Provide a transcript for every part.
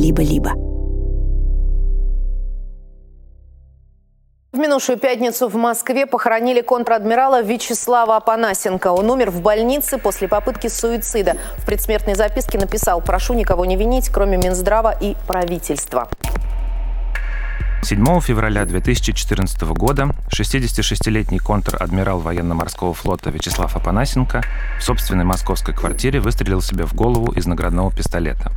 либо-либо. В минувшую пятницу в Москве похоронили контр-адмирала Вячеслава Апанасенко. Он умер в больнице после попытки суицида. В предсмертной записке написал «Прошу никого не винить, кроме Минздрава и правительства». 7 февраля 2014 года 66-летний контр-адмирал военно-морского флота Вячеслав Апанасенко в собственной московской квартире выстрелил себе в голову из наградного пистолета.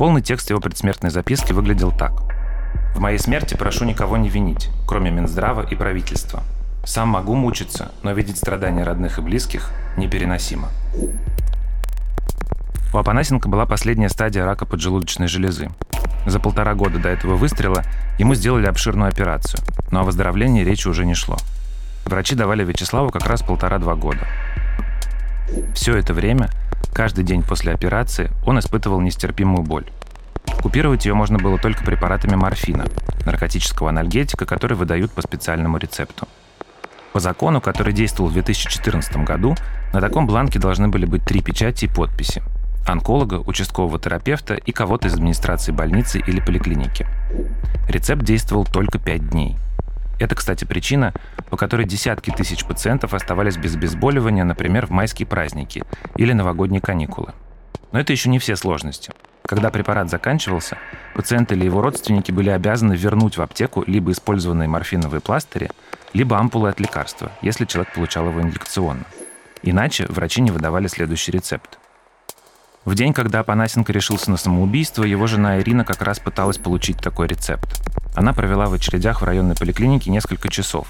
Полный текст его предсмертной записки выглядел так – в моей смерти прошу никого не винить, кроме Минздрава и правительства. Сам могу мучиться, но видеть страдания родных и близких непереносимо. У Апанасенко была последняя стадия рака поджелудочной железы. За полтора года до этого выстрела ему сделали обширную операцию, но о выздоровлении речи уже не шло. Врачи давали Вячеславу как раз полтора-два года. Все это время, каждый день после операции, он испытывал нестерпимую боль. Купировать ее можно было только препаратами морфина, наркотического анальгетика, который выдают по специальному рецепту. По закону, который действовал в 2014 году, на таком бланке должны были быть три печати и подписи – онколога, участкового терапевта и кого-то из администрации больницы или поликлиники. Рецепт действовал только 5 дней. Это, кстати, причина, по которой десятки тысяч пациентов оставались без обезболивания, например, в майские праздники или новогодние каникулы. Но это еще не все сложности – когда препарат заканчивался, пациент или его родственники были обязаны вернуть в аптеку либо использованные морфиновые пластыри, либо ампулы от лекарства, если человек получал его инъекционно. Иначе врачи не выдавали следующий рецепт. В день, когда Панасенко решился на самоубийство, его жена Ирина как раз пыталась получить такой рецепт. Она провела в очередях в районной поликлинике несколько часов,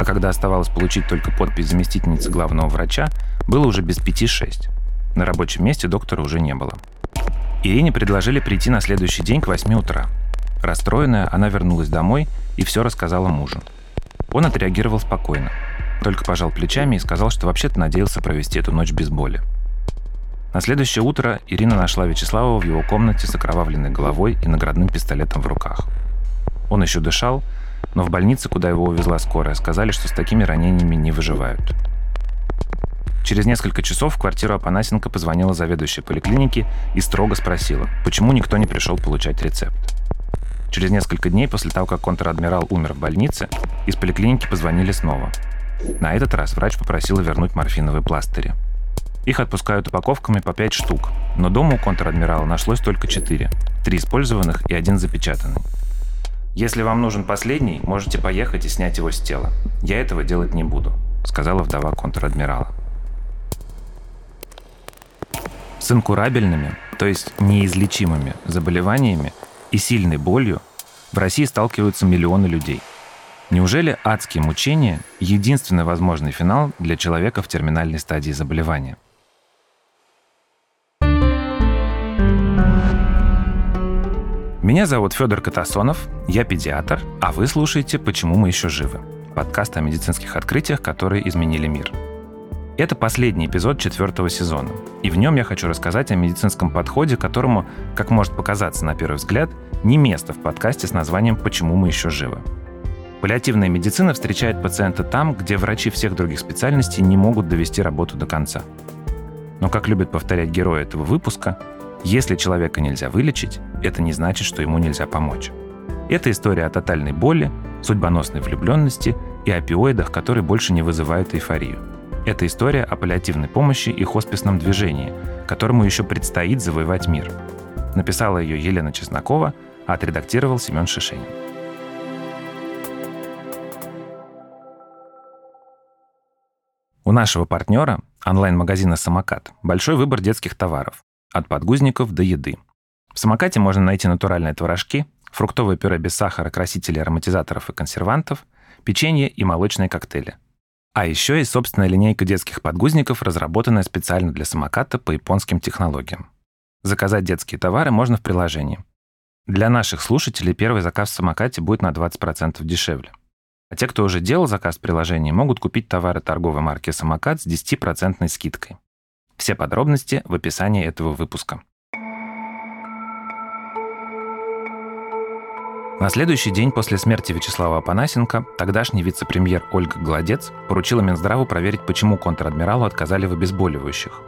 а когда оставалось получить только подпись заместительницы главного врача, было уже без пяти шесть. На рабочем месте доктора уже не было. Ирине предложили прийти на следующий день к 8 утра. Расстроенная, она вернулась домой и все рассказала мужу. Он отреагировал спокойно, только пожал плечами и сказал, что вообще-то надеялся провести эту ночь без боли. На следующее утро Ирина нашла Вячеслава в его комнате с окровавленной головой и наградным пистолетом в руках. Он еще дышал, но в больнице, куда его увезла скорая, сказали, что с такими ранениями не выживают. Через несколько часов в квартиру Апанасенко позвонила заведующая поликлиники и строго спросила, почему никто не пришел получать рецепт. Через несколько дней после того, как контр-адмирал умер в больнице, из поликлиники позвонили снова. На этот раз врач попросила вернуть морфиновые пластыри. Их отпускают упаковками по 5 штук, но дома у контр-адмирала нашлось только 4. Три использованных и один запечатанный. «Если вам нужен последний, можете поехать и снять его с тела. Я этого делать не буду», — сказала вдова контр-адмирала. С инкурабельными, то есть неизлечимыми заболеваниями и сильной болью в России сталкиваются миллионы людей. Неужели адские мучения – единственный возможный финал для человека в терминальной стадии заболевания? Меня зовут Федор Катасонов, я педиатр, а вы слушаете «Почему мы еще живы» – подкаст о медицинских открытиях, которые изменили мир – это последний эпизод четвертого сезона, и в нем я хочу рассказать о медицинском подходе, которому, как может показаться на первый взгляд, не место в подкасте с названием «Почему мы еще живы». Паллиативная медицина встречает пациента там, где врачи всех других специальностей не могут довести работу до конца. Но, как любят повторять герои этого выпуска, если человека нельзя вылечить, это не значит, что ему нельзя помочь. Это история о тотальной боли, судьбоносной влюбленности и опиоидах, которые больше не вызывают эйфорию. Это история о паллиативной помощи и хосписном движении, которому еще предстоит завоевать мир. Написала ее Елена Чеснокова, а отредактировал Семен Шишенин. У нашего партнера, онлайн-магазина «Самокат», большой выбор детских товаров, от подгузников до еды. В «Самокате» можно найти натуральные творожки, фруктовое пюре без сахара, красителей, ароматизаторов и консервантов, печенье и молочные коктейли – а еще и собственная линейка детских подгузников, разработанная специально для самоката по японским технологиям. Заказать детские товары можно в приложении. Для наших слушателей первый заказ в самокате будет на 20% дешевле. А те, кто уже делал заказ в приложении, могут купить товары торговой марки «Самокат» с 10% скидкой. Все подробности в описании этого выпуска. На следующий день после смерти Вячеслава Апанасенко тогдашний вице-премьер Ольга Гладец поручила Минздраву проверить, почему контр-адмиралу отказали в обезболивающих,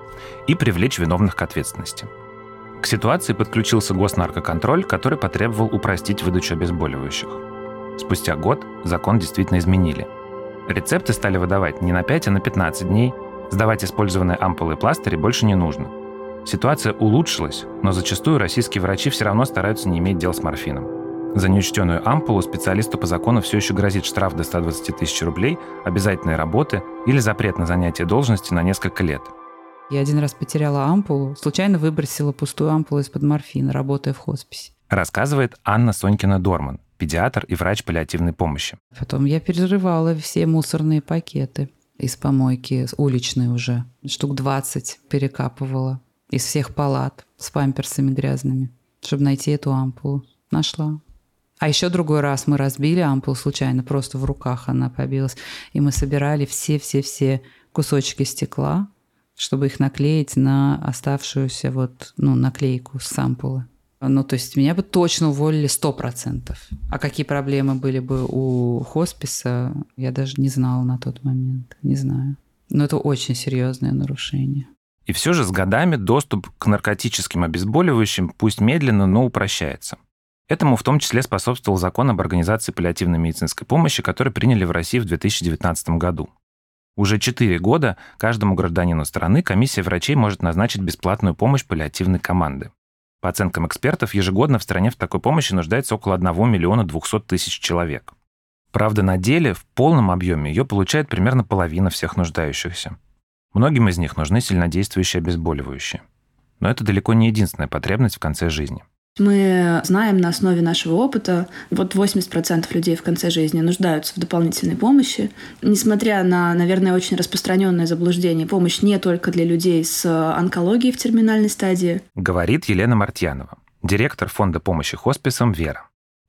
и привлечь виновных к ответственности. К ситуации подключился госнаркоконтроль, который потребовал упростить выдачу обезболивающих. Спустя год закон действительно изменили. Рецепты стали выдавать не на 5, а на 15 дней. Сдавать использованные ампулы и пластыри больше не нужно. Ситуация улучшилась, но зачастую российские врачи все равно стараются не иметь дел с морфином. За неучтенную ампулу специалисту по закону все еще грозит штраф до 120 тысяч рублей, обязательные работы или запрет на занятие должности на несколько лет. Я один раз потеряла ампулу, случайно выбросила пустую ампулу из-под морфина, работая в хосписе. Рассказывает Анна Сонькина-Дорман, педиатр и врач паллиативной помощи. Потом я перерывала все мусорные пакеты из помойки, уличные уже. Штук 20 перекапывала из всех палат с памперсами грязными, чтобы найти эту ампулу. Нашла. А еще другой раз мы разбили ампулу случайно, просто в руках она побилась. И мы собирали все-все-все кусочки стекла, чтобы их наклеить на оставшуюся вот, ну, наклейку с ампулы. Ну, то есть меня бы точно уволили сто процентов. А какие проблемы были бы у хосписа, я даже не знала на тот момент. Не знаю. Но это очень серьезное нарушение. И все же с годами доступ к наркотическим обезболивающим, пусть медленно, но упрощается. Этому в том числе способствовал закон об организации паллиативной медицинской помощи, который приняли в России в 2019 году. Уже 4 года каждому гражданину страны комиссия врачей может назначить бесплатную помощь паллиативной команды. По оценкам экспертов, ежегодно в стране в такой помощи нуждается около 1 миллиона 200 тысяч человек. Правда, на деле в полном объеме ее получает примерно половина всех нуждающихся. Многим из них нужны сильнодействующие обезболивающие. Но это далеко не единственная потребность в конце жизни. Мы знаем на основе нашего опыта, вот 80% людей в конце жизни нуждаются в дополнительной помощи. Несмотря на, наверное, очень распространенное заблуждение, помощь не только для людей с онкологией в терминальной стадии. Говорит Елена Мартьянова, директор фонда помощи хосписам «Вера».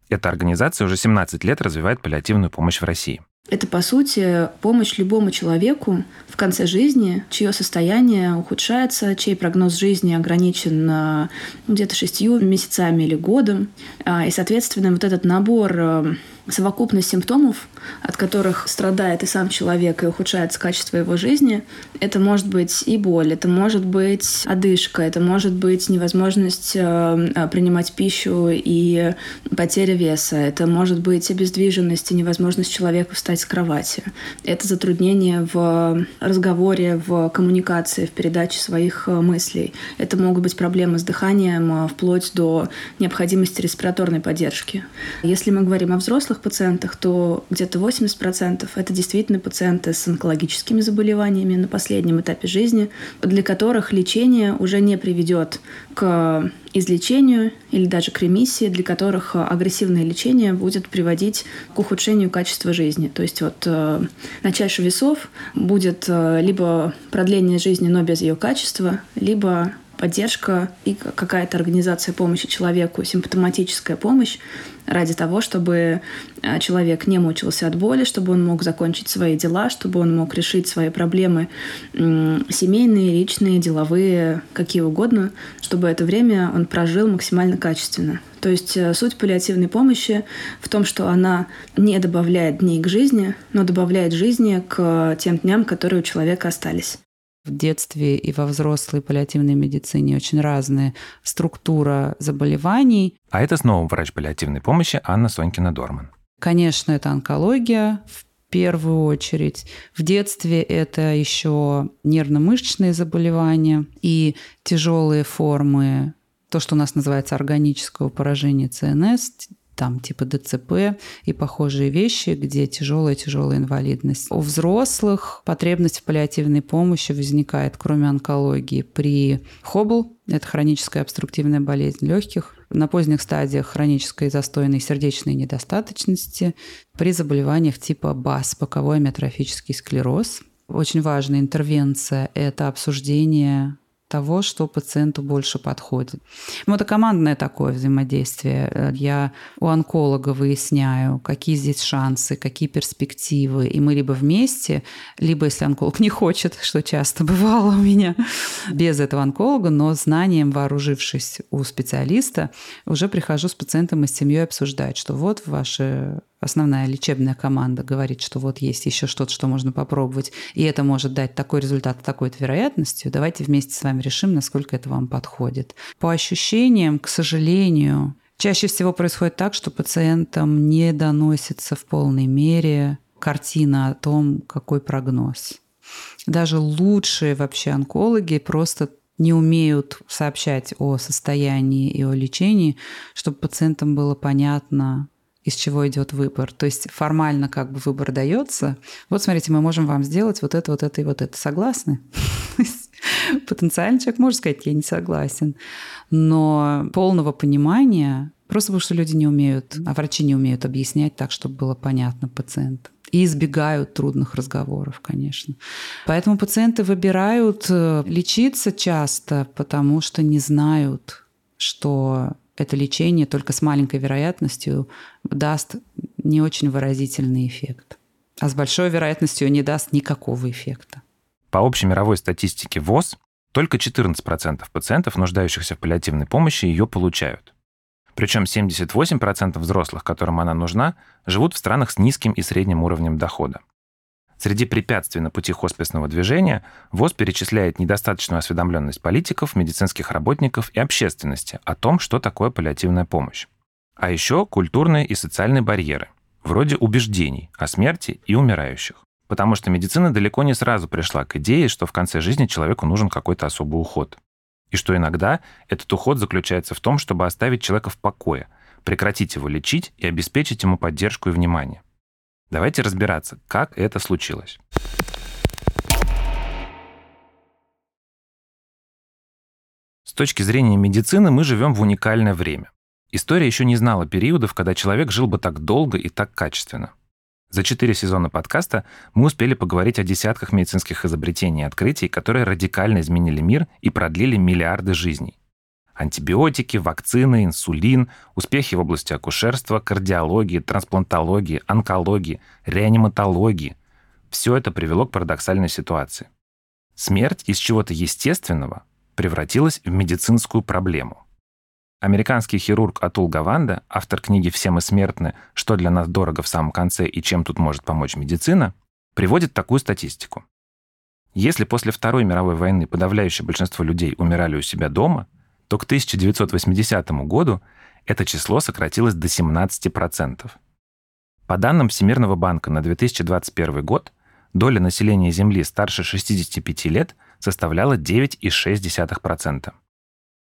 Эта организация уже 17 лет развивает паллиативную помощь в России. Это, по сути, помощь любому человеку в конце жизни, чье состояние ухудшается, чей прогноз жизни ограничен ну, где-то шестью месяцами или годом. А, и, соответственно, вот этот набор э, совокупность симптомов, от которых страдает и сам человек, и ухудшается качество его жизни, это может быть и боль, это может быть одышка, это может быть невозможность э, э, принимать пищу и потеря веса, это может быть обездвиженность и невозможность человека встать с кровати, это затруднение в разговоре, в коммуникации, в передаче своих э, мыслей, это могут быть проблемы с дыханием, вплоть до необходимости респираторной поддержки. Если мы говорим о взрослых пациентах, то где-то 80% это действительно пациенты с онкологическими заболеваниями на последнем этапе жизни, для которых лечение уже не приведет к излечению или даже к ремиссии, для которых агрессивное лечение будет приводить к ухудшению качества жизни. То есть вот э, на чаше весов будет э, либо продление жизни, но без ее качества, либо поддержка и какая-то организация помощи человеку, симптоматическая помощь ради того, чтобы э, человек не мучился от боли, чтобы он мог закончить свои дела, чтобы он мог решить свои проблемы семейные, личные, деловые, какие угодно, чтобы это время он прожил максимально качественно. То есть э, суть паллиативной помощи в том, что она не добавляет дней к жизни, но добавляет жизни к тем дням, которые у человека остались в детстве и во взрослой паллиативной медицине очень разная структура заболеваний. А это снова врач паллиативной помощи Анна Сонькина-Дорман. Конечно, это онкология в первую очередь. В детстве это еще нервно-мышечные заболевания и тяжелые формы то, что у нас называется органического поражения ЦНС, там типа ДЦП и похожие вещи, где тяжелая-тяжелая инвалидность. У взрослых потребность в паллиативной помощи возникает, кроме онкологии, при ХОБЛ, это хроническая обструктивная болезнь легких, на поздних стадиях хронической застойной сердечной недостаточности, при заболеваниях типа БАС, боковой амиотрофический склероз. Очень важная интервенция – это обсуждение того, что пациенту больше подходит. Ну, это командное такое взаимодействие. Я у онколога выясняю, какие здесь шансы, какие перспективы. И мы либо вместе, либо, если онколог не хочет, что часто бывало у меня, без этого онколога, но знанием, вооружившись у специалиста, уже прихожу с пациентом и с семьей обсуждать, что вот ваши основная лечебная команда говорит, что вот есть еще что-то, что можно попробовать, и это может дать такой результат такой-то вероятностью, давайте вместе с вами решим, насколько это вам подходит. По ощущениям, к сожалению, чаще всего происходит так, что пациентам не доносится в полной мере картина о том, какой прогноз. Даже лучшие вообще онкологи просто не умеют сообщать о состоянии и о лечении, чтобы пациентам было понятно, из чего идет выбор. То есть формально как бы выбор дается. Вот смотрите, мы можем вам сделать вот это, вот это и вот это. Согласны? Потенциальный человек может сказать, я не согласен. Но полного понимания, просто потому что люди не умеют, а врачи не умеют объяснять так, чтобы было понятно пациенту и избегают трудных разговоров, конечно. Поэтому пациенты выбирают э, лечиться часто, потому что не знают, что это лечение только с маленькой вероятностью даст не очень выразительный эффект, а с большой вероятностью не даст никакого эффекта. По общей мировой статистике ВОЗ только 14% пациентов, нуждающихся в паллиативной помощи, ее получают. Причем 78% взрослых, которым она нужна, живут в странах с низким и средним уровнем дохода. Среди препятствий на пути хосписного движения ВОЗ перечисляет недостаточную осведомленность политиков, медицинских работников и общественности о том, что такое паллиативная помощь. А еще культурные и социальные барьеры, вроде убеждений о смерти и умирающих. Потому что медицина далеко не сразу пришла к идее, что в конце жизни человеку нужен какой-то особый уход и что иногда этот уход заключается в том, чтобы оставить человека в покое, прекратить его лечить и обеспечить ему поддержку и внимание. Давайте разбираться, как это случилось. С точки зрения медицины мы живем в уникальное время. История еще не знала периодов, когда человек жил бы так долго и так качественно – за четыре сезона подкаста мы успели поговорить о десятках медицинских изобретений и открытий, которые радикально изменили мир и продлили миллиарды жизней. Антибиотики, вакцины, инсулин, успехи в области акушерства, кардиологии, трансплантологии, онкологии, реаниматологии. Все это привело к парадоксальной ситуации. Смерть из чего-то естественного превратилась в медицинскую проблему. Американский хирург Атул Гаванда, автор книги «Все мы смертны. Что для нас дорого в самом конце и чем тут может помочь медицина», приводит такую статистику. Если после Второй мировой войны подавляющее большинство людей умирали у себя дома, то к 1980 году это число сократилось до 17%. По данным Всемирного банка на 2021 год, доля населения Земли старше 65 лет составляла 9,6%.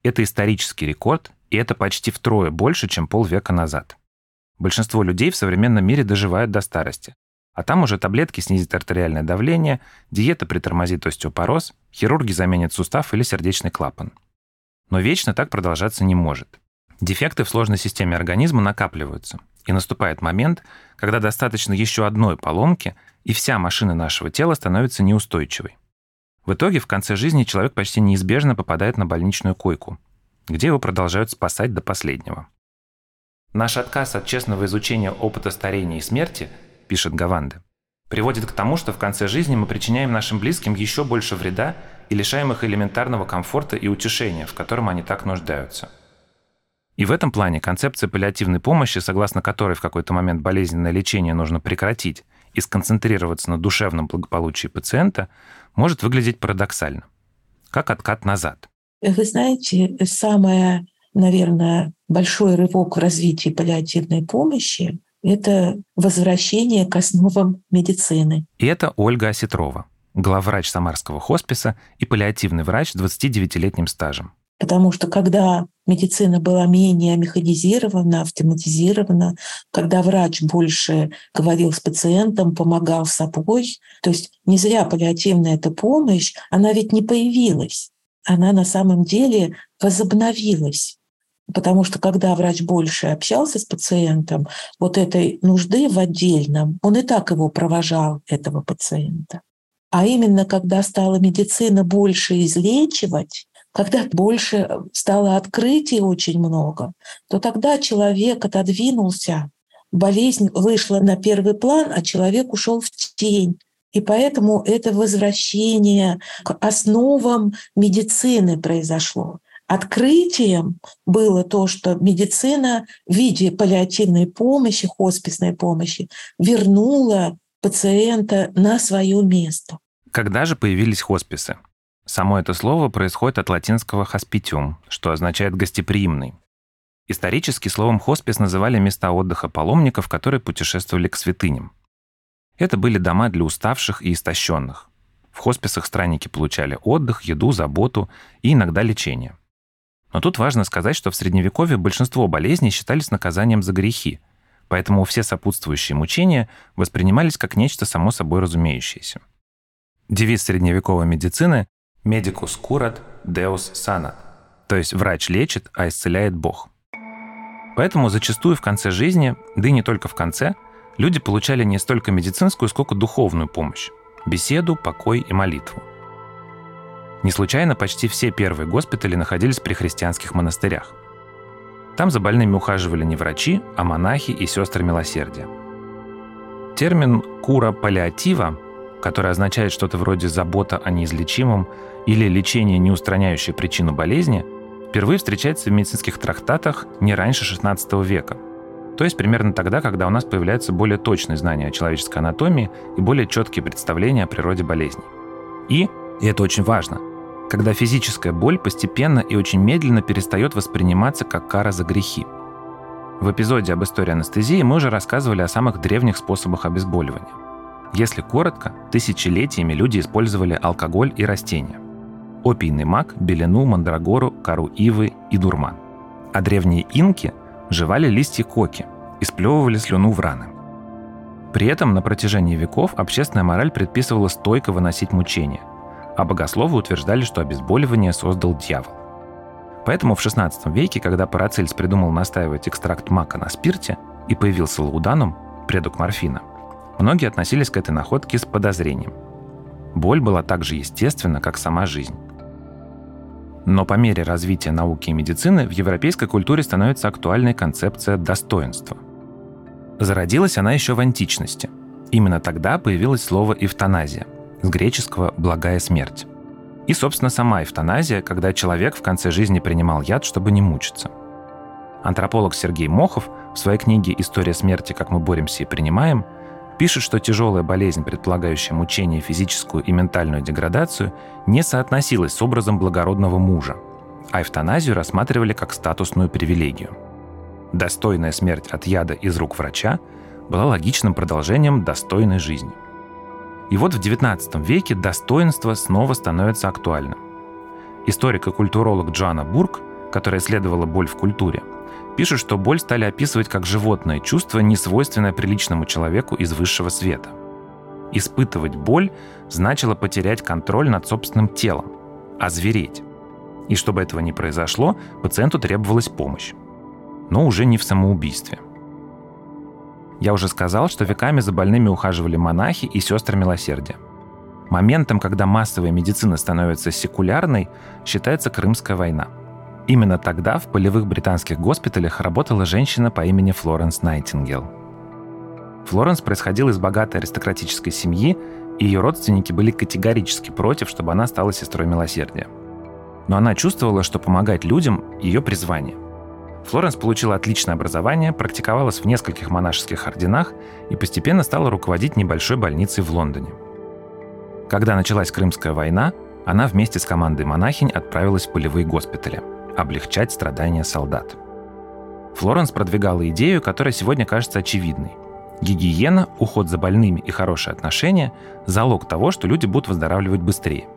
Это исторический рекорд и это почти втрое больше, чем полвека назад. Большинство людей в современном мире доживают до старости. А там уже таблетки снизят артериальное давление, диета притормозит остеопороз, хирурги заменят сустав или сердечный клапан. Но вечно так продолжаться не может. Дефекты в сложной системе организма накапливаются, и наступает момент, когда достаточно еще одной поломки, и вся машина нашего тела становится неустойчивой. В итоге в конце жизни человек почти неизбежно попадает на больничную койку, где его продолжают спасать до последнего. Наш отказ от честного изучения опыта старения и смерти, пишет Гаванде, приводит к тому, что в конце жизни мы причиняем нашим близким еще больше вреда и лишаем их элементарного комфорта и утешения, в котором они так нуждаются. И в этом плане концепция паллиативной помощи, согласно которой в какой-то момент болезненное лечение нужно прекратить и сконцентрироваться на душевном благополучии пациента, может выглядеть парадоксально, как откат назад. Вы знаете, самое, наверное, большой рывок в развитии паллиативной помощи — это возвращение к основам медицины. И это Ольга Осетрова, главврач Самарского хосписа и паллиативный врач с 29-летним стажем. Потому что когда медицина была менее механизирована, автоматизирована, когда врач больше говорил с пациентом, помогал собой, то есть не зря паллиативная эта помощь, она ведь не появилась она на самом деле возобновилась. Потому что когда врач больше общался с пациентом, вот этой нужды в отдельном, он и так его провожал, этого пациента. А именно когда стала медицина больше излечивать, когда больше стало открытий очень много, то тогда человек отодвинулся, болезнь вышла на первый план, а человек ушел в тень. И поэтому это возвращение к основам медицины произошло. Открытием было то, что медицина в виде паллиативной помощи, хосписной помощи вернула пациента на свое место. Когда же появились хосписы? Само это слово происходит от латинского «hospitium», что означает «гостеприимный». Исторически словом «хоспис» называли места отдыха паломников, которые путешествовали к святыням. Это были дома для уставших и истощенных. В хосписах странники получали отдых, еду, заботу и иногда лечение. Но тут важно сказать, что в Средневековье большинство болезней считались наказанием за грехи, поэтому все сопутствующие мучения воспринимались как нечто само собой разумеющееся. Девиз средневековой медицины «Medicus curat, Deus sanat», то есть врач лечит, а исцеляет Бог. Поэтому зачастую в конце жизни, да и не только в конце, люди получали не столько медицинскую, сколько духовную помощь – беседу, покой и молитву. Не случайно почти все первые госпитали находились при христианских монастырях. Там за больными ухаживали не врачи, а монахи и сестры милосердия. Термин «кура паллиатива», который означает что-то вроде «забота о неизлечимом» или «лечение, не устраняющее причину болезни», впервые встречается в медицинских трактатах не раньше XVI века. То есть примерно тогда, когда у нас появляются более точные знания о человеческой анатомии и более четкие представления о природе болезней. И, и это очень важно, когда физическая боль постепенно и очень медленно перестает восприниматься как кара за грехи. В эпизоде об истории анестезии мы уже рассказывали о самых древних способах обезболивания. Если коротко, тысячелетиями люди использовали алкоголь и растения. Опийный мак, белину, мандрагору, кору ивы и дурман. А древние инки жевали листья коки и сплевывали слюну в раны. При этом на протяжении веков общественная мораль предписывала стойко выносить мучения, а богословы утверждали, что обезболивание создал дьявол. Поэтому в XVI веке, когда Парацельс придумал настаивать экстракт мака на спирте и появился лауданум, предок морфина, многие относились к этой находке с подозрением. Боль была так же естественна, как сама жизнь. Но по мере развития науки и медицины в европейской культуре становится актуальной концепция достоинства. Зародилась она еще в античности. Именно тогда появилось слово «эвтаназия», с греческого «благая смерть». И, собственно, сама эвтаназия, когда человек в конце жизни принимал яд, чтобы не мучиться. Антрополог Сергей Мохов в своей книге «История смерти. Как мы боремся и принимаем» пишет, что тяжелая болезнь, предполагающая мучение, физическую и ментальную деградацию, не соотносилась с образом благородного мужа, а эвтаназию рассматривали как статусную привилегию. Достойная смерть от яда из рук врача была логичным продолжением достойной жизни. И вот в XIX веке достоинство снова становится актуальным. Историк и культуролог Джоанна Бург, которая исследовала боль в культуре, пишет, что боль стали описывать как животное чувство, не свойственное приличному человеку из высшего света. Испытывать боль значило потерять контроль над собственным телом, озвереть. И чтобы этого не произошло, пациенту требовалась помощь. Но уже не в самоубийстве – я уже сказал, что веками за больными ухаживали монахи и сестры милосердия. Моментом, когда массовая медицина становится секулярной, считается Крымская война. Именно тогда в полевых британских госпиталях работала женщина по имени Флоренс Найтингел. Флоренс происходила из богатой аристократической семьи, и ее родственники были категорически против, чтобы она стала сестрой милосердия. Но она чувствовала, что помогать людям – ее призвание. Флоренс получила отличное образование, практиковалась в нескольких монашеских орденах и постепенно стала руководить небольшой больницей в Лондоне. Когда началась Крымская война, она вместе с командой монахинь отправилась в полевые госпитали – облегчать страдания солдат. Флоренс продвигала идею, которая сегодня кажется очевидной. Гигиена, уход за больными и хорошие отношения – залог того, что люди будут выздоравливать быстрее.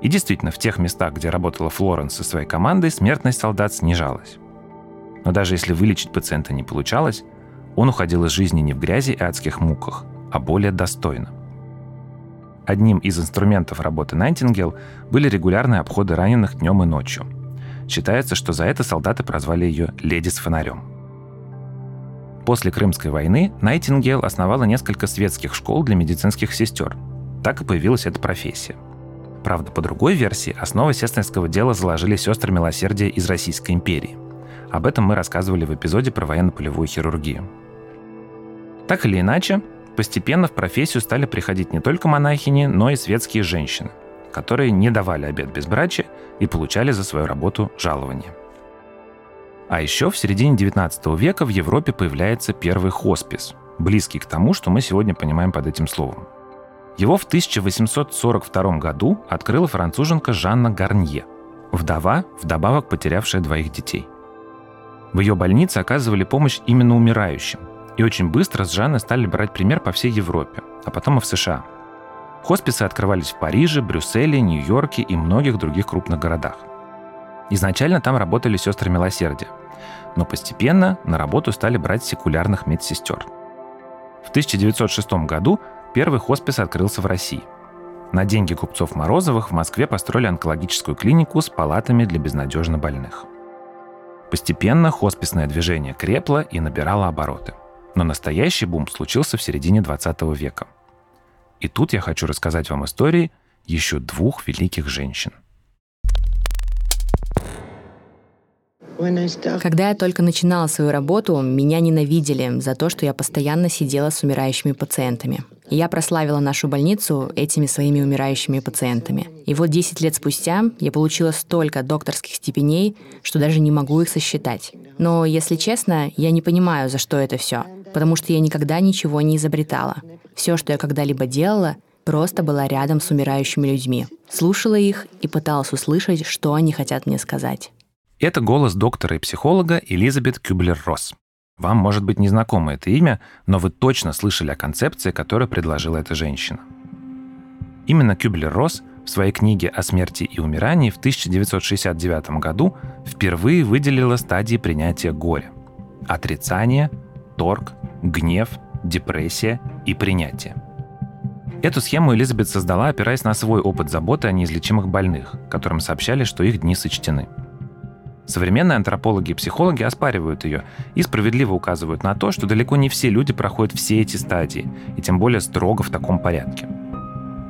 И действительно, в тех местах, где работала Флоренс со своей командой, смертность солдат снижалась. Но даже если вылечить пациента не получалось, он уходил из жизни не в грязи и адских муках, а более достойно. Одним из инструментов работы Найтингел были регулярные обходы раненых днем и ночью. Считается, что за это солдаты прозвали ее «леди с фонарем». После Крымской войны Найтингел основала несколько светских школ для медицинских сестер. Так и появилась эта профессия. Правда, по другой версии, основы сестринского дела заложили сестры милосердия из Российской империи. Об этом мы рассказывали в эпизоде про военно-полевую хирургию. Так или иначе, постепенно в профессию стали приходить не только монахини, но и светские женщины, которые не давали обед безбрачия и получали за свою работу жалование. А еще в середине 19 века в Европе появляется первый хоспис, близкий к тому, что мы сегодня понимаем под этим словом. Его в 1842 году открыла француженка Жанна Гарнье, вдова, вдобавок потерявшая двоих детей. В ее больнице оказывали помощь именно умирающим, и очень быстро с Жанны стали брать пример по всей Европе, а потом и в США. Хосписы открывались в Париже, Брюсселе, Нью-Йорке и многих других крупных городах. Изначально там работали сестры милосердия, но постепенно на работу стали брать секулярных медсестер. В 1906 году первый хоспис открылся в России. На деньги купцов Морозовых в Москве построили онкологическую клинику с палатами для безнадежно больных. Постепенно хосписное движение крепло и набирало обороты. Но настоящий бум случился в середине 20 века. И тут я хочу рассказать вам истории еще двух великих женщин. Когда я только начинала свою работу, меня ненавидели за то, что я постоянно сидела с умирающими пациентами. Я прославила нашу больницу этими своими умирающими пациентами. И вот 10 лет спустя я получила столько докторских степеней, что даже не могу их сосчитать. Но, если честно, я не понимаю, за что это все, потому что я никогда ничего не изобретала. Все, что я когда-либо делала, просто была рядом с умирающими людьми, слушала их и пыталась услышать, что они хотят мне сказать. Это голос доктора и психолога Элизабет Кюблер-Росс. Вам может быть незнакомо это имя, но вы точно слышали о концепции, которую предложила эта женщина. Именно Кюблер-Росс в своей книге «О смерти и умирании» в 1969 году впервые выделила стадии принятия горя. Отрицание, торг, гнев, депрессия и принятие. Эту схему Элизабет создала, опираясь на свой опыт заботы о неизлечимых больных, которым сообщали, что их дни сочтены – Современные антропологи и психологи оспаривают ее и справедливо указывают на то, что далеко не все люди проходят все эти стадии, и тем более строго в таком порядке.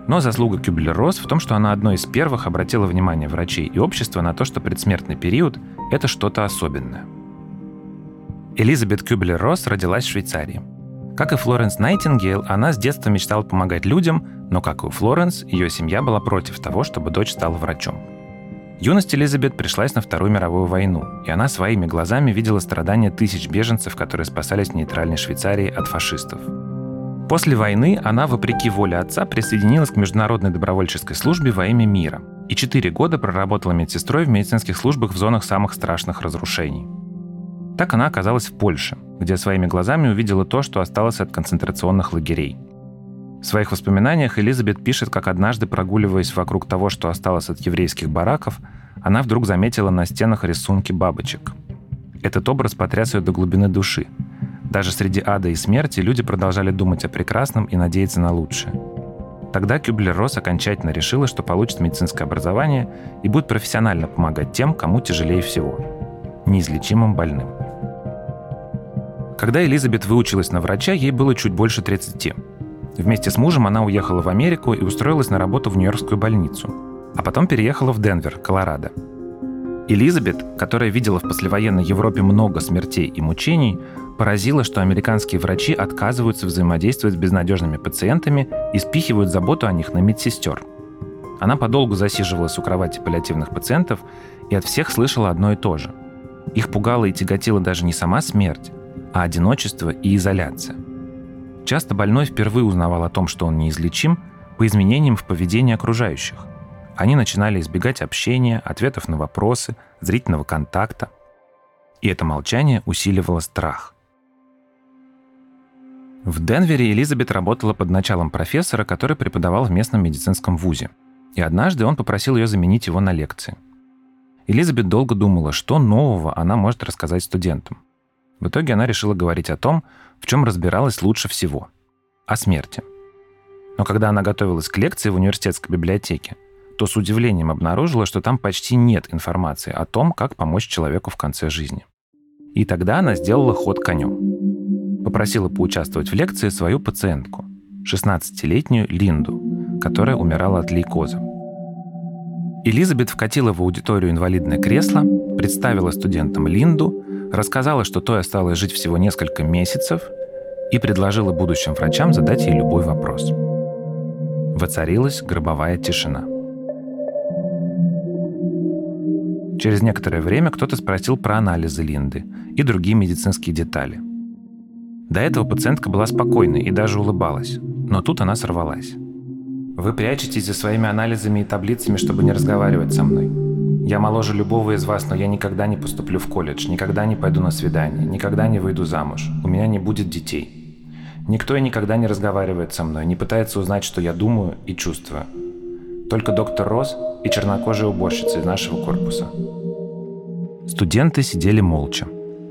Но заслуга Кюблер-Росс в том, что она одной из первых обратила внимание врачей и общества на то, что предсмертный период – это что-то особенное. Элизабет Кюблер-Росс родилась в Швейцарии. Как и Флоренс Найтингейл, она с детства мечтала помогать людям, но, как и у Флоренс, ее семья была против того, чтобы дочь стала врачом – Юность Элизабет пришлась на Вторую мировую войну, и она своими глазами видела страдания тысяч беженцев, которые спасались в нейтральной Швейцарии от фашистов. После войны она, вопреки воле отца, присоединилась к Международной добровольческой службе во имя мира и четыре года проработала медсестрой в медицинских службах в зонах самых страшных разрушений. Так она оказалась в Польше, где своими глазами увидела то, что осталось от концентрационных лагерей. В своих воспоминаниях Элизабет пишет, как однажды, прогуливаясь вокруг того, что осталось от еврейских бараков, она вдруг заметила на стенах рисунки бабочек. Этот образ потряс ее до глубины души. Даже среди ада и смерти люди продолжали думать о прекрасном и надеяться на лучшее. Тогда Кюблер-Росс окончательно решила, что получит медицинское образование и будет профессионально помогать тем, кому тяжелее всего – неизлечимым больным. Когда Элизабет выучилась на врача, ей было чуть больше 30. Вместе с мужем она уехала в Америку и устроилась на работу в Нью-Йоркскую больницу. А потом переехала в Денвер, Колорадо. Элизабет, которая видела в послевоенной Европе много смертей и мучений, поразила, что американские врачи отказываются взаимодействовать с безнадежными пациентами и спихивают заботу о них на медсестер. Она подолгу засиживалась у кровати паллиативных пациентов и от всех слышала одно и то же. Их пугала и тяготила даже не сама смерть, а одиночество и изоляция. Часто больной впервые узнавал о том, что он неизлечим, по изменениям в поведении окружающих. Они начинали избегать общения, ответов на вопросы, зрительного контакта. И это молчание усиливало страх. В Денвере Элизабет работала под началом профессора, который преподавал в местном медицинском вузе. И однажды он попросил ее заменить его на лекции. Элизабет долго думала, что нового она может рассказать студентам. В итоге она решила говорить о том, в чем разбиралась лучше всего – о смерти. Но когда она готовилась к лекции в университетской библиотеке, то с удивлением обнаружила, что там почти нет информации о том, как помочь человеку в конце жизни. И тогда она сделала ход конем. Попросила поучаствовать в лекции свою пациентку, 16-летнюю Линду, которая умирала от лейкоза. Элизабет вкатила в аудиторию инвалидное кресло, представила студентам Линду рассказала, что той осталось жить всего несколько месяцев и предложила будущим врачам задать ей любой вопрос. Воцарилась гробовая тишина. Через некоторое время кто-то спросил про анализы Линды и другие медицинские детали. До этого пациентка была спокойной и даже улыбалась, но тут она сорвалась. Вы прячетесь за своими анализами и таблицами, чтобы не разговаривать со мной. Я моложе любого из вас, но я никогда не поступлю в колледж, никогда не пойду на свидание, никогда не выйду замуж. У меня не будет детей. Никто и никогда не разговаривает со мной, не пытается узнать, что я думаю и чувствую. Только доктор Росс и чернокожая уборщица из нашего корпуса. Студенты сидели молча.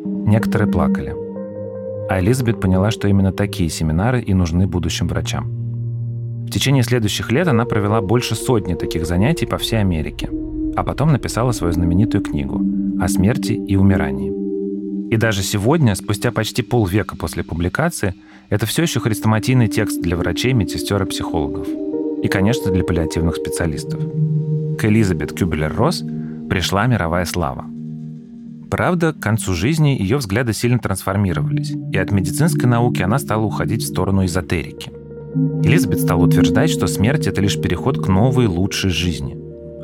Некоторые плакали. А Элизабет поняла, что именно такие семинары и нужны будущим врачам. В течение следующих лет она провела больше сотни таких занятий по всей Америке, а потом написала свою знаменитую книгу о смерти и умирании. И даже сегодня, спустя почти полвека после публикации, это все еще хрестоматийный текст для врачей, медсестер и психологов. И, конечно, для паллиативных специалистов. К Элизабет Кюбелер-Росс пришла мировая слава. Правда, к концу жизни ее взгляды сильно трансформировались, и от медицинской науки она стала уходить в сторону эзотерики – Элизабет стала утверждать, что смерть — это лишь переход к новой, лучшей жизни.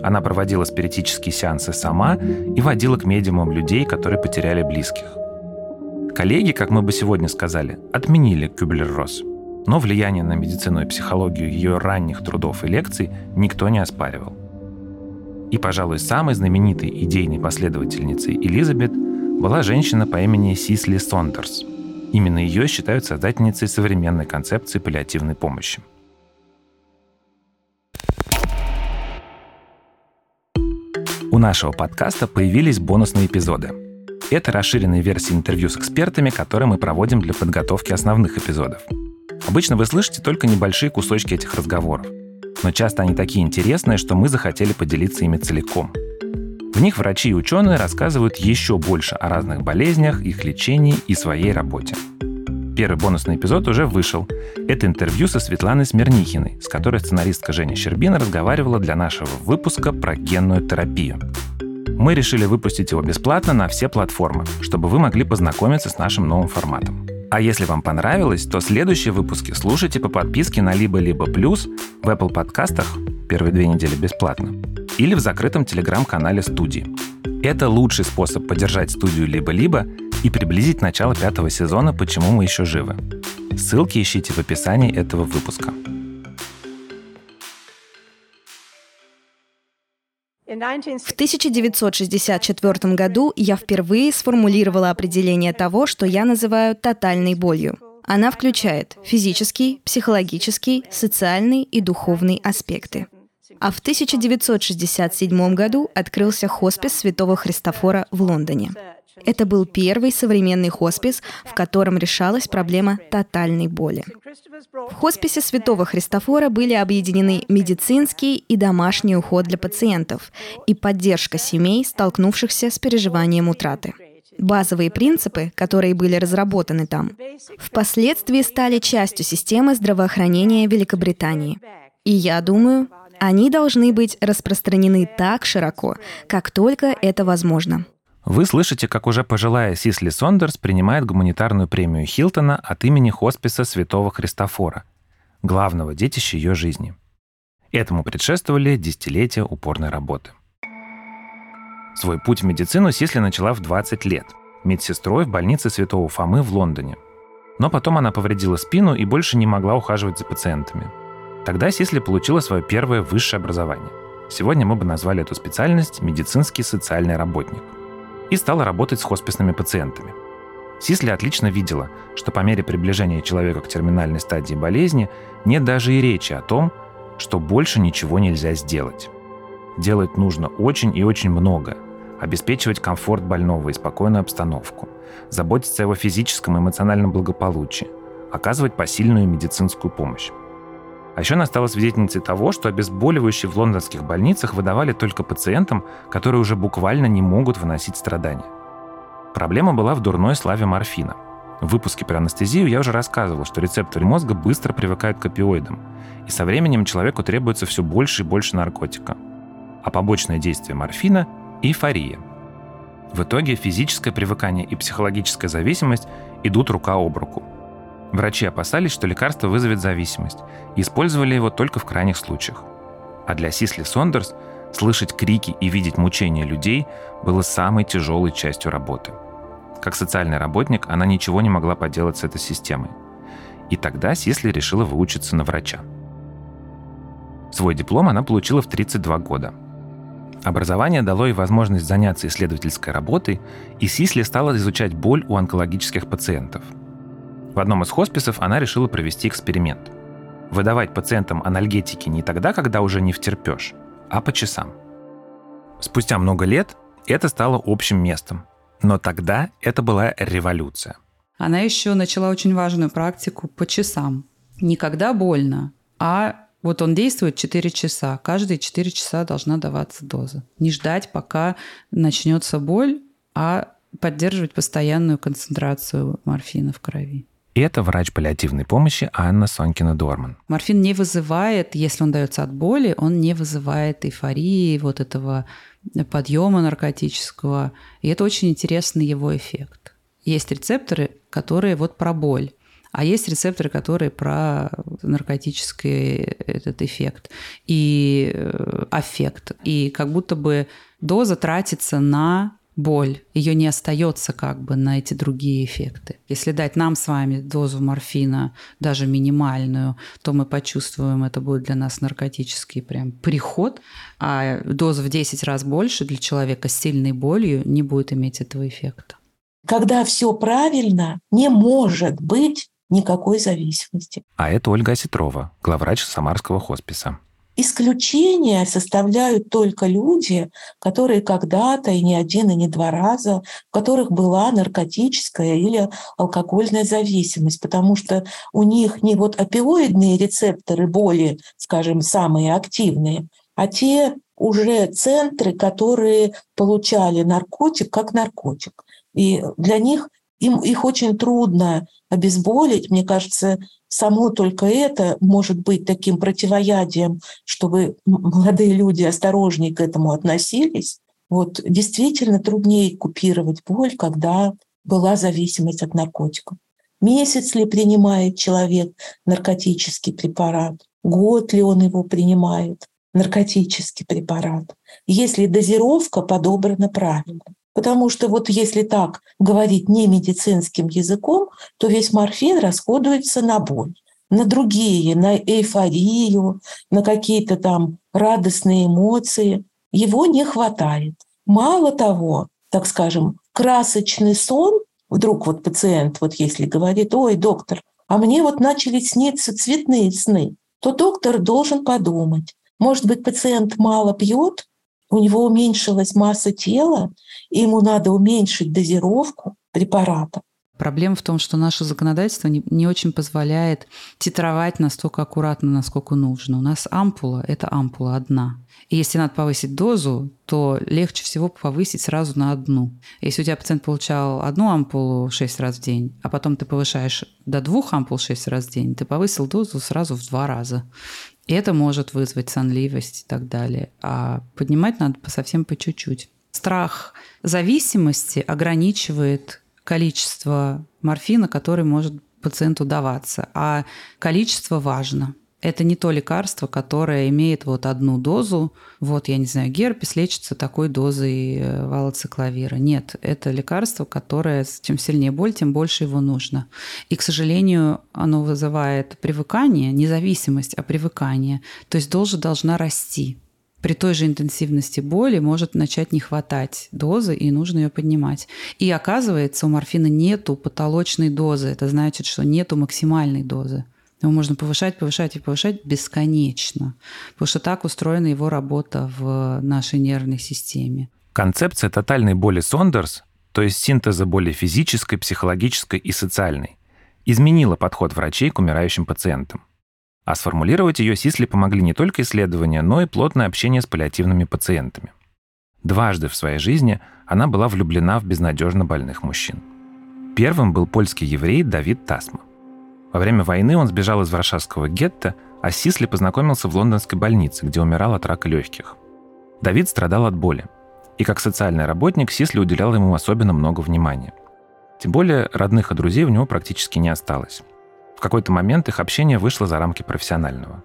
Она проводила спиритические сеансы сама и водила к медиумам людей, которые потеряли близких. Коллеги, как мы бы сегодня сказали, отменили Кюблер-Росс. Но влияние на медицину и психологию ее ранних трудов и лекций никто не оспаривал. И, пожалуй, самой знаменитой идейной последовательницей Элизабет была женщина по имени Сисли Сондерс – Именно ее считают создательницей современной концепции паллиативной помощи. Нашего подкаста появились бонусные эпизоды. Это расширенные версии интервью с экспертами, которые мы проводим для подготовки основных эпизодов. Обычно вы слышите только небольшие кусочки этих разговоров, но часто они такие интересные, что мы захотели поделиться ими целиком – в них врачи и ученые рассказывают еще больше о разных болезнях, их лечении и своей работе. Первый бонусный эпизод уже вышел. Это интервью со Светланой Смирнихиной, с которой сценаристка Женя Щербина разговаривала для нашего выпуска про генную терапию. Мы решили выпустить его бесплатно на все платформы, чтобы вы могли познакомиться с нашим новым форматом. А если вам понравилось, то следующие выпуски слушайте по подписке на либо-либо плюс в Apple подкастах первые две недели бесплатно или в закрытом телеграм-канале студии. Это лучший способ поддержать студию либо-либо и приблизить начало пятого сезона «Почему мы еще живы». Ссылки ищите в описании этого выпуска. В 1964 году я впервые сформулировала определение того, что я называю тотальной болью. Она включает физический, психологический, социальный и духовный аспекты. А в 1967 году открылся хоспис Святого Христофора в Лондоне. Это был первый современный хоспис, в котором решалась проблема тотальной боли. В хосписе Святого Христофора были объединены медицинский и домашний уход для пациентов и поддержка семей, столкнувшихся с переживанием утраты. Базовые принципы, которые были разработаны там, впоследствии стали частью системы здравоохранения Великобритании. И я думаю, они должны быть распространены так широко, как только это возможно. Вы слышите, как уже пожилая Сисли Сондерс принимает гуманитарную премию Хилтона от имени хосписа Святого Христофора, главного детища ее жизни. Этому предшествовали десятилетия упорной работы. Свой путь в медицину Сисли начала в 20 лет, медсестрой в больнице Святого Фомы в Лондоне. Но потом она повредила спину и больше не могла ухаживать за пациентами – Тогда Сисли получила свое первое высшее образование. Сегодня мы бы назвали эту специальность медицинский социальный работник. И стала работать с хосписными пациентами. Сисли отлично видела, что по мере приближения человека к терминальной стадии болезни нет даже и речи о том, что больше ничего нельзя сделать. Делать нужно очень и очень много. Обеспечивать комфорт больного и спокойную обстановку. Заботиться о его физическом и эмоциональном благополучии. Оказывать посильную медицинскую помощь. А еще она стала свидетельницей того, что обезболивающие в лондонских больницах выдавали только пациентам, которые уже буквально не могут выносить страдания. Проблема была в дурной славе морфина. В выпуске про анестезию я уже рассказывал, что рецепторы мозга быстро привыкают к опиоидам, и со временем человеку требуется все больше и больше наркотика. А побочное действие морфина – эйфория. В итоге физическое привыкание и психологическая зависимость идут рука об руку – Врачи опасались, что лекарство вызовет зависимость, и использовали его только в крайних случаях. А для Сисли Сондерс слышать крики и видеть мучения людей было самой тяжелой частью работы. Как социальный работник она ничего не могла поделать с этой системой. И тогда Сисли решила выучиться на врача. Свой диплом она получила в 32 года. Образование дало ей возможность заняться исследовательской работой, и Сисли стала изучать боль у онкологических пациентов. В одном из хосписов она решила провести эксперимент. Выдавать пациентам анальгетики не тогда, когда уже не втерпешь, а по часам. Спустя много лет это стало общим местом. Но тогда это была революция. Она еще начала очень важную практику по часам. Не когда больно, а вот он действует 4 часа. Каждые 4 часа должна даваться доза. Не ждать, пока начнется боль, а поддерживать постоянную концентрацию морфина в крови. Это врач паллиативной помощи Анна Сонкина-Дорман. Морфин не вызывает, если он дается от боли, он не вызывает эйфории, вот этого подъема наркотического. И это очень интересный его эффект. Есть рецепторы, которые вот про боль. А есть рецепторы, которые про наркотический этот эффект и э, аффект. И как будто бы доза тратится на боль, ее не остается как бы на эти другие эффекты. Если дать нам с вами дозу морфина, даже минимальную, то мы почувствуем, это будет для нас наркотический прям приход, а доза в 10 раз больше для человека с сильной болью не будет иметь этого эффекта. Когда все правильно, не может быть никакой зависимости. А это Ольга Осетрова, главврач Самарского хосписа. Исключения составляют только люди, которые когда-то и не один, и не два раза, в которых была наркотическая или алкогольная зависимость, потому что у них не вот опиоидные рецепторы боли, скажем, самые активные, а те уже центры, которые получали наркотик как наркотик. И для них им, их очень трудно обезболить. Мне кажется, само только это может быть таким противоядием, чтобы молодые люди осторожнее к этому относились. Вот действительно труднее купировать боль, когда была зависимость от наркотиков. Месяц ли принимает человек наркотический препарат? Год ли он его принимает? Наркотический препарат. Если дозировка подобрана правильно. Потому что вот если так говорить не медицинским языком, то весь морфин расходуется на боль, на другие, на эйфорию, на какие-то там радостные эмоции. Его не хватает. Мало того, так скажем, красочный сон, вдруг вот пациент, вот если говорит, ой, доктор, а мне вот начали сниться цветные сны, то доктор должен подумать, может быть, пациент мало пьет, у него уменьшилась масса тела, и ему надо уменьшить дозировку препарата. Проблема в том, что наше законодательство не, не очень позволяет титровать настолько аккуратно, насколько нужно. У нас ампула – это ампула одна. И если надо повысить дозу, то легче всего повысить сразу на одну. Если у тебя пациент получал одну ампулу 6 раз в день, а потом ты повышаешь до двух ампул 6 раз в день, ты повысил дозу сразу в два раза. И это может вызвать сонливость и так далее. А поднимать надо совсем по чуть-чуть. Страх зависимости ограничивает количество морфина, который может пациенту даваться, а количество важно. Это не то лекарство, которое имеет вот одну дозу. Вот, я не знаю, герпес лечится такой дозой э, валоцикловира. Нет, это лекарство, которое, чем сильнее боль, тем больше его нужно. И, к сожалению, оно вызывает привыкание, не зависимость, а привыкание. То есть доза должна расти. При той же интенсивности боли может начать не хватать дозы, и нужно ее поднимать. И оказывается, у морфина нету потолочной дозы. Это значит, что нету максимальной дозы. Его можно повышать, повышать и повышать бесконечно, потому что так устроена его работа в нашей нервной системе. Концепция тотальной боли Сондерс, то есть синтеза боли физической, психологической и социальной, изменила подход врачей к умирающим пациентам. А сформулировать ее Сисли помогли не только исследования, но и плотное общение с паллиативными пациентами. Дважды в своей жизни она была влюблена в безнадежно больных мужчин. Первым был польский еврей Давид Тасма. Во время войны он сбежал из Варшавского гетто, а Сисли познакомился в лондонской больнице, где умирал от рака легких. Давид страдал от боли. И как социальный работник Сисли уделял ему особенно много внимания. Тем более родных и друзей у него практически не осталось. В какой-то момент их общение вышло за рамки профессионального.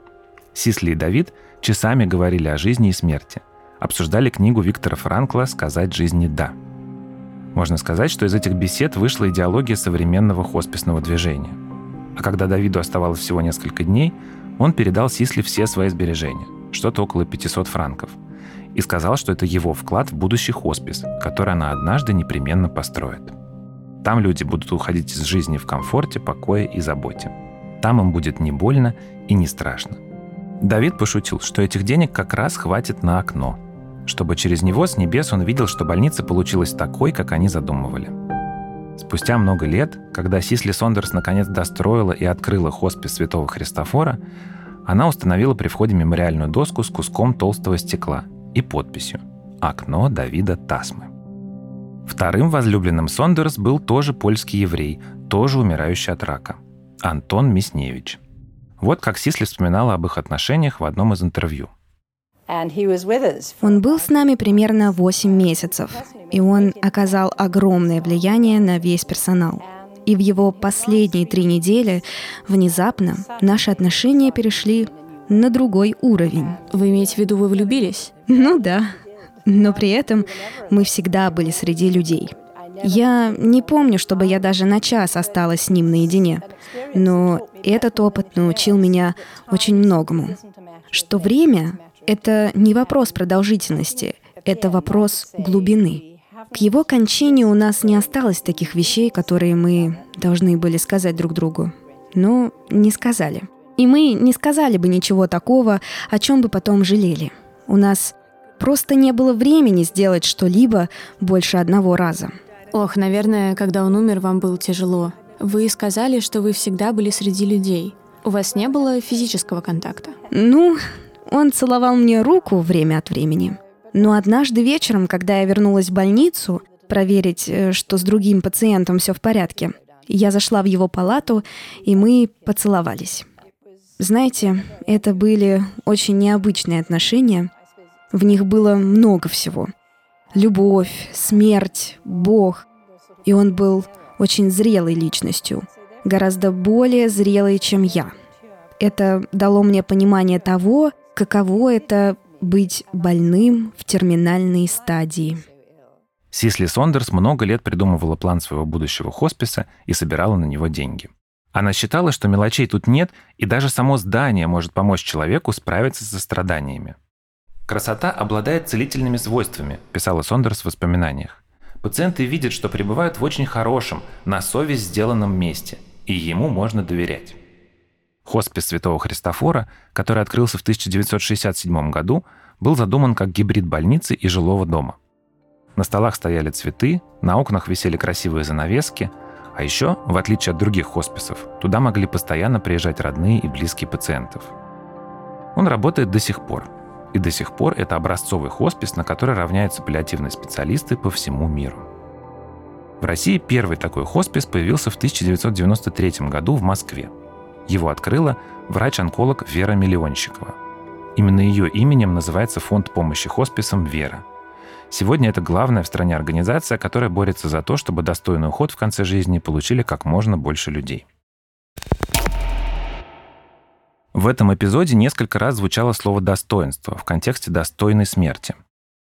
Сисли и Давид часами говорили о жизни и смерти, обсуждали книгу Виктора Франкла «Сказать жизни да». Можно сказать, что из этих бесед вышла идеология современного хосписного движения – А когда Давиду оставалось всего несколько дней, он передал Сисли все свои сбережения, что-то около 500 франков, и сказал, что это его вклад в будущий хоспис, который она однажды непременно построит. Там люди будут уходить из жизни в комфорте, покое и заботе. Там им будет не больно и не страшно. Давид пошутил, что этих денег как раз хватит на окно, чтобы через него с небес он видел, что больница получилась такой, как они задумывали. Спустя много лет, когда Сисли Сондерс наконец достроила и открыла хоспис Святого Христофора, она установила при входе мемориальную доску с куском толстого стекла и подписью «Окно Давида Тасмы». Вторым возлюбленным Сондерс был тоже польский еврей, тоже умирающий от рака – Антон Мясневич. Вот как Сисли вспоминала об их отношениях в одном из интервью – он был с нами примерно 8 месяцев, и он оказал огромное влияние на весь персонал. И в его последние три недели внезапно наши отношения перешли на другой уровень. Вы имеете в виду, вы влюбились? Ну да. Но при этом мы всегда были среди людей. Я не помню, чтобы я даже на час осталась с ним наедине. Но этот опыт научил меня очень многому. Что время это не вопрос продолжительности, это вопрос глубины. К его кончине у нас не осталось таких вещей, которые мы должны были сказать друг другу. Но не сказали. И мы не сказали бы ничего такого, о чем бы потом жалели. У нас просто не было времени сделать что-либо больше одного раза. Ох, наверное, когда он умер, вам было тяжело. Вы сказали, что вы всегда были среди людей. У вас не было физического контакта? Ну, он целовал мне руку время от времени. Но однажды вечером, когда я вернулась в больницу, проверить, э, что с другим пациентом все в порядке, я зашла в его палату, и мы поцеловались. Знаете, это были очень необычные отношения. В них было много всего. Любовь, смерть, Бог. И он был очень зрелой личностью, гораздо более зрелой, чем я. Это дало мне понимание того, каково это быть больным в терминальной стадии. Сисли Сондерс много лет придумывала план своего будущего хосписа и собирала на него деньги. Она считала, что мелочей тут нет, и даже само здание может помочь человеку справиться со страданиями. «Красота обладает целительными свойствами», – писала Сондерс в воспоминаниях. «Пациенты видят, что пребывают в очень хорошем, на совесть сделанном месте, и ему можно доверять». Хоспис Святого Христофора, который открылся в 1967 году, был задуман как гибрид больницы и жилого дома. На столах стояли цветы, на окнах висели красивые занавески, а еще, в отличие от других хосписов, туда могли постоянно приезжать родные и близкие пациентов. Он работает до сих пор. И до сих пор это образцовый хоспис, на который равняются паллиативные специалисты по всему миру. В России первый такой хоспис появился в 1993 году в Москве – его открыла врач-онколог Вера Миллионщикова. Именно ее именем называется фонд помощи хосписам «Вера». Сегодня это главная в стране организация, которая борется за то, чтобы достойный уход в конце жизни получили как можно больше людей. В этом эпизоде несколько раз звучало слово «достоинство» в контексте достойной смерти.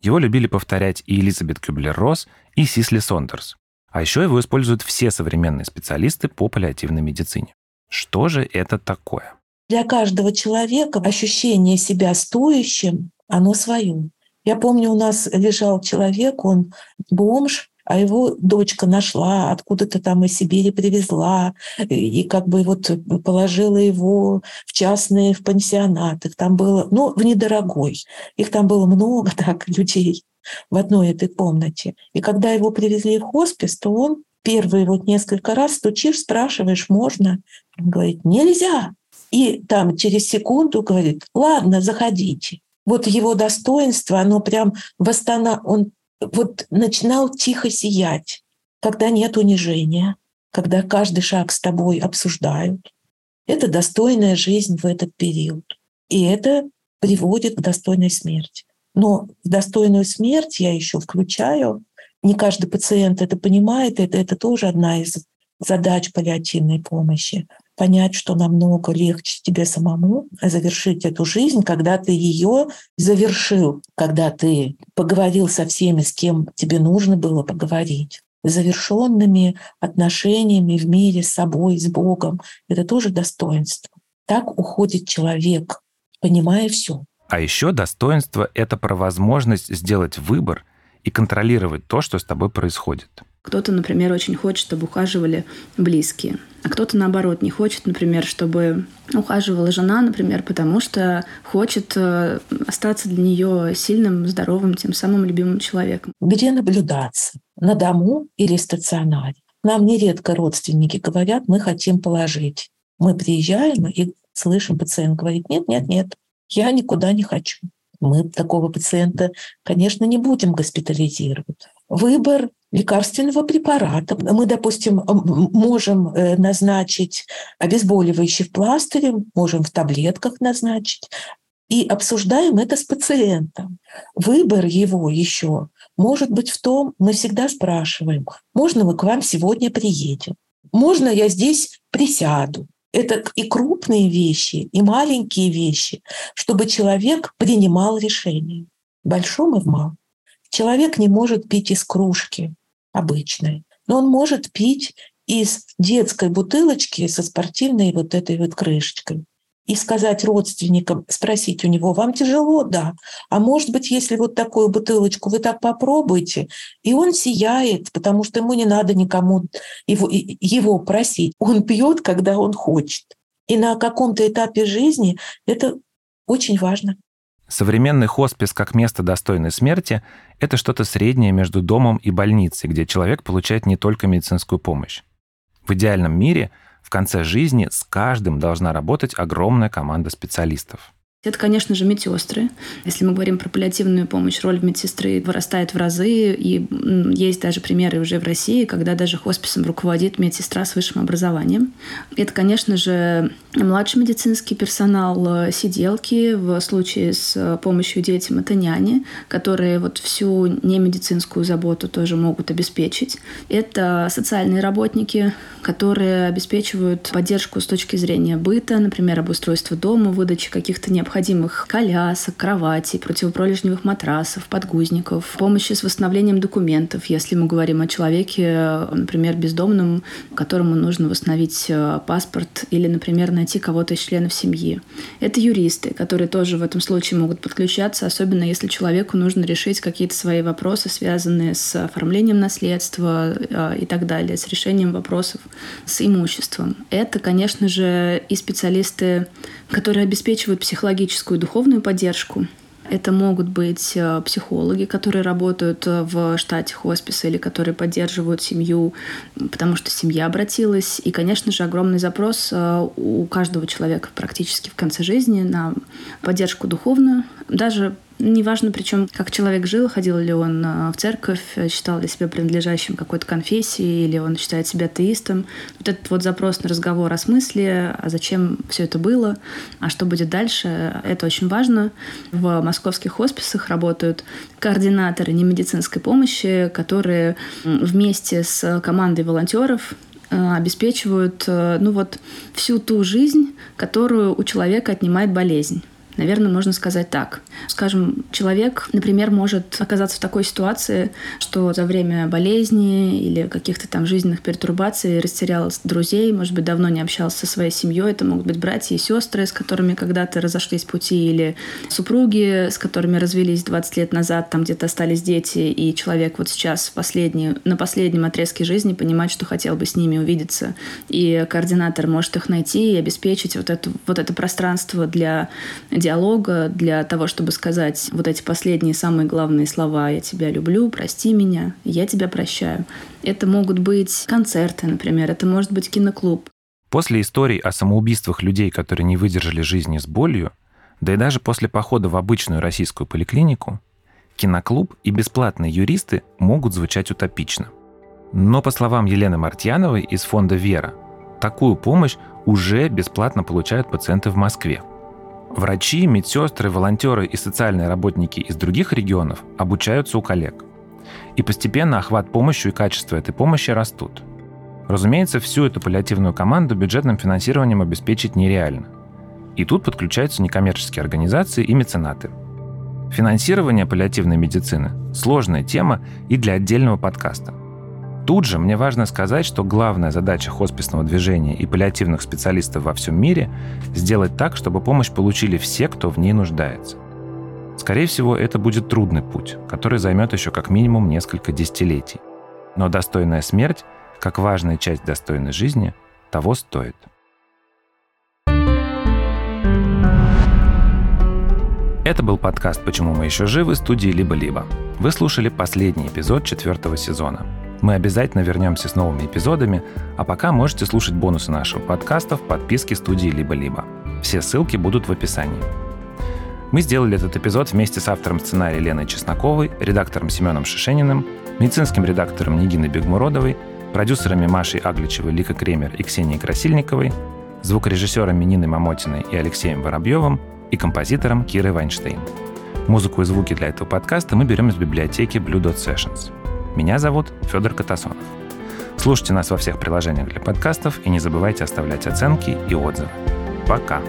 Его любили повторять и Элизабет Кюблер-Росс, и Сисли Сондерс. А еще его используют все современные специалисты по паллиативной медицине. Что же это такое? Для каждого человека ощущение себя стоящим, оно свое. Я помню, у нас лежал человек, он бомж, а его дочка нашла, откуда-то там из Сибири привезла, и как бы вот положила его в частные, в пансионат. Их там было, ну, в недорогой. Их там было много так людей в одной этой комнате. И когда его привезли в хоспис, то он первые вот несколько раз стучишь, спрашиваешь, можно? Говорит, нельзя. И там через секунду говорит, ладно, заходите. Вот его достоинство, оно прям восстанов... Он вот начинал тихо сиять, когда нет унижения, когда каждый шаг с тобой обсуждают. Это достойная жизнь в этот период. И это приводит к достойной смерти. Но в достойную смерть я еще включаю не каждый пациент это понимает, это, это тоже одна из задач паллиативной помощи. Понять, что намного легче тебе самому завершить эту жизнь, когда ты ее завершил, когда ты поговорил со всеми, с кем тебе нужно было поговорить. завершенными отношениями в мире с собой, с Богом. Это тоже достоинство. Так уходит человек, понимая все. А еще достоинство — это про возможность сделать выбор и контролировать то, что с тобой происходит. Кто-то, например, очень хочет, чтобы ухаживали близкие, а кто-то, наоборот, не хочет, например, чтобы ухаживала жена, например, потому что хочет э, остаться для нее сильным, здоровым, тем самым любимым человеком. Где наблюдаться? На дому или стационаре? Нам нередко родственники говорят, мы хотим положить. Мы приезжаем и слышим, пациент говорит, нет, нет, нет, я никуда не хочу. Мы такого пациента, конечно, не будем госпитализировать. Выбор лекарственного препарата. Мы, допустим, можем э, назначить обезболивающий в пластыре, можем в таблетках назначить, и обсуждаем это с пациентом. Выбор его еще может быть в том, мы всегда спрашиваем, можно мы к вам сегодня приедем? Можно я здесь присяду? Это и крупные вещи, и маленькие вещи, чтобы человек принимал решение. В большом и в малом. Человек не может пить из кружки обычной, но он может пить из детской бутылочки со спортивной вот этой вот крышечкой и сказать родственникам, спросить у него, вам тяжело? Да. А может быть, если вот такую бутылочку вы так попробуете, и он сияет, потому что ему не надо никому его, его просить. Он пьет, когда он хочет. И на каком-то этапе жизни это очень важно. Современный хоспис как место достойной смерти – это что-то среднее между домом и больницей, где человек получает не только медицинскую помощь. В идеальном мире в конце жизни с каждым должна работать огромная команда специалистов. Это, конечно же, медсестры. Если мы говорим про паллиативную помощь, роль медсестры вырастает в разы, и есть даже примеры уже в России, когда даже хосписом руководит медсестра с высшим образованием. Это, конечно же, младший медицинский персонал, сиделки, в случае с помощью детям это няни, которые вот всю немедицинскую заботу тоже могут обеспечить. Это социальные работники, которые обеспечивают поддержку с точки зрения быта, например, обустройство дома, выдачи каких-то необходимых необходимых колясок, кроватей, противопролежневых матрасов, подгузников, помощи с восстановлением документов, если мы говорим о человеке, например, бездомном, которому нужно восстановить э, паспорт или, например, найти кого-то из членов семьи. Это юристы, которые тоже в этом случае могут подключаться, особенно если человеку нужно решить какие-то свои вопросы, связанные с оформлением наследства э, и так далее, с решением вопросов с имуществом. Это, конечно же, и специалисты которые обеспечивают психологическую и духовную поддержку. Это могут быть э, психологи, которые работают э, в штате хосписа или которые поддерживают семью, потому что семья обратилась. И, конечно же, огромный запрос э, у каждого человека практически в конце жизни на поддержку духовную. Даже Неважно, причем, как человек жил, ходил ли он э, в церковь, э, считал ли себя принадлежащим какой-то конфессии, или он считает себя атеистом. Вот этот вот запрос на разговор о смысле, а зачем все это было, а что будет дальше, это очень важно. В московских хосписах работают координаторы немедицинской помощи, которые вместе с командой волонтеров э, обеспечивают ну вот, всю ту жизнь, которую у человека отнимает болезнь. Наверное, можно сказать так. Скажем, человек, например, может оказаться в такой ситуации, что за время болезни или каких-то там жизненных пертурбаций растерял друзей, может быть, давно не общался со своей семьей. Это могут быть братья и сестры, с которыми когда-то разошлись пути, или супруги, с которыми развелись 20 лет назад, там где-то остались дети, и человек вот сейчас последний, на последнем отрезке жизни понимает, что хотел бы с ними увидеться. И координатор может их найти и обеспечить вот, это вот это пространство для диалога для того, чтобы сказать вот эти последние самые главные слова «я тебя люблю», «прости меня», «я тебя прощаю». Это могут быть концерты, например, это может быть киноклуб. После историй о самоубийствах людей, которые не выдержали жизни с болью, да и даже после похода в обычную российскую поликлинику, киноклуб и бесплатные юристы могут звучать утопично. Но по словам Елены Мартьяновой из фонда «Вера», такую помощь уже бесплатно получают пациенты в Москве – Врачи, медсестры, волонтеры и социальные работники из других регионов обучаются у коллег. И постепенно охват помощью и качество этой помощи растут. Разумеется, всю эту паллиативную команду бюджетным финансированием обеспечить нереально. И тут подключаются некоммерческие организации и меценаты. Финансирование паллиативной медицины – сложная тема и для отдельного подкаста. Тут же мне важно сказать, что главная задача хосписного движения и паллиативных специалистов во всем мире – сделать так, чтобы помощь получили все, кто в ней нуждается. Скорее всего, это будет трудный путь, который займет еще как минимум несколько десятилетий. Но достойная смерть, как важная часть достойной жизни, того стоит. Это был подкаст «Почему мы еще живы» студии «Либо-либо». Вы слушали последний эпизод четвертого сезона. Мы обязательно вернемся с новыми эпизодами, а пока можете слушать бонусы нашего подкаста в подписке студии «Либо-либо». Все ссылки будут в описании. Мы сделали этот эпизод вместе с автором сценария Леной Чесноковой, редактором Семеном Шишениным, медицинским редактором Нигиной Бегмуродовой, продюсерами Машей Агличевой, Лика Кремер и Ксенией Красильниковой, звукорежиссерами Ниной Мамотиной и Алексеем Воробьевым и композитором Кирой Вайнштейн. Музыку и звуки для этого подкаста мы берем из библиотеки Blue Dot Sessions. Меня зовут Федор Катасонов. Слушайте нас во всех приложениях для подкастов и не забывайте оставлять оценки и отзывы. Пока!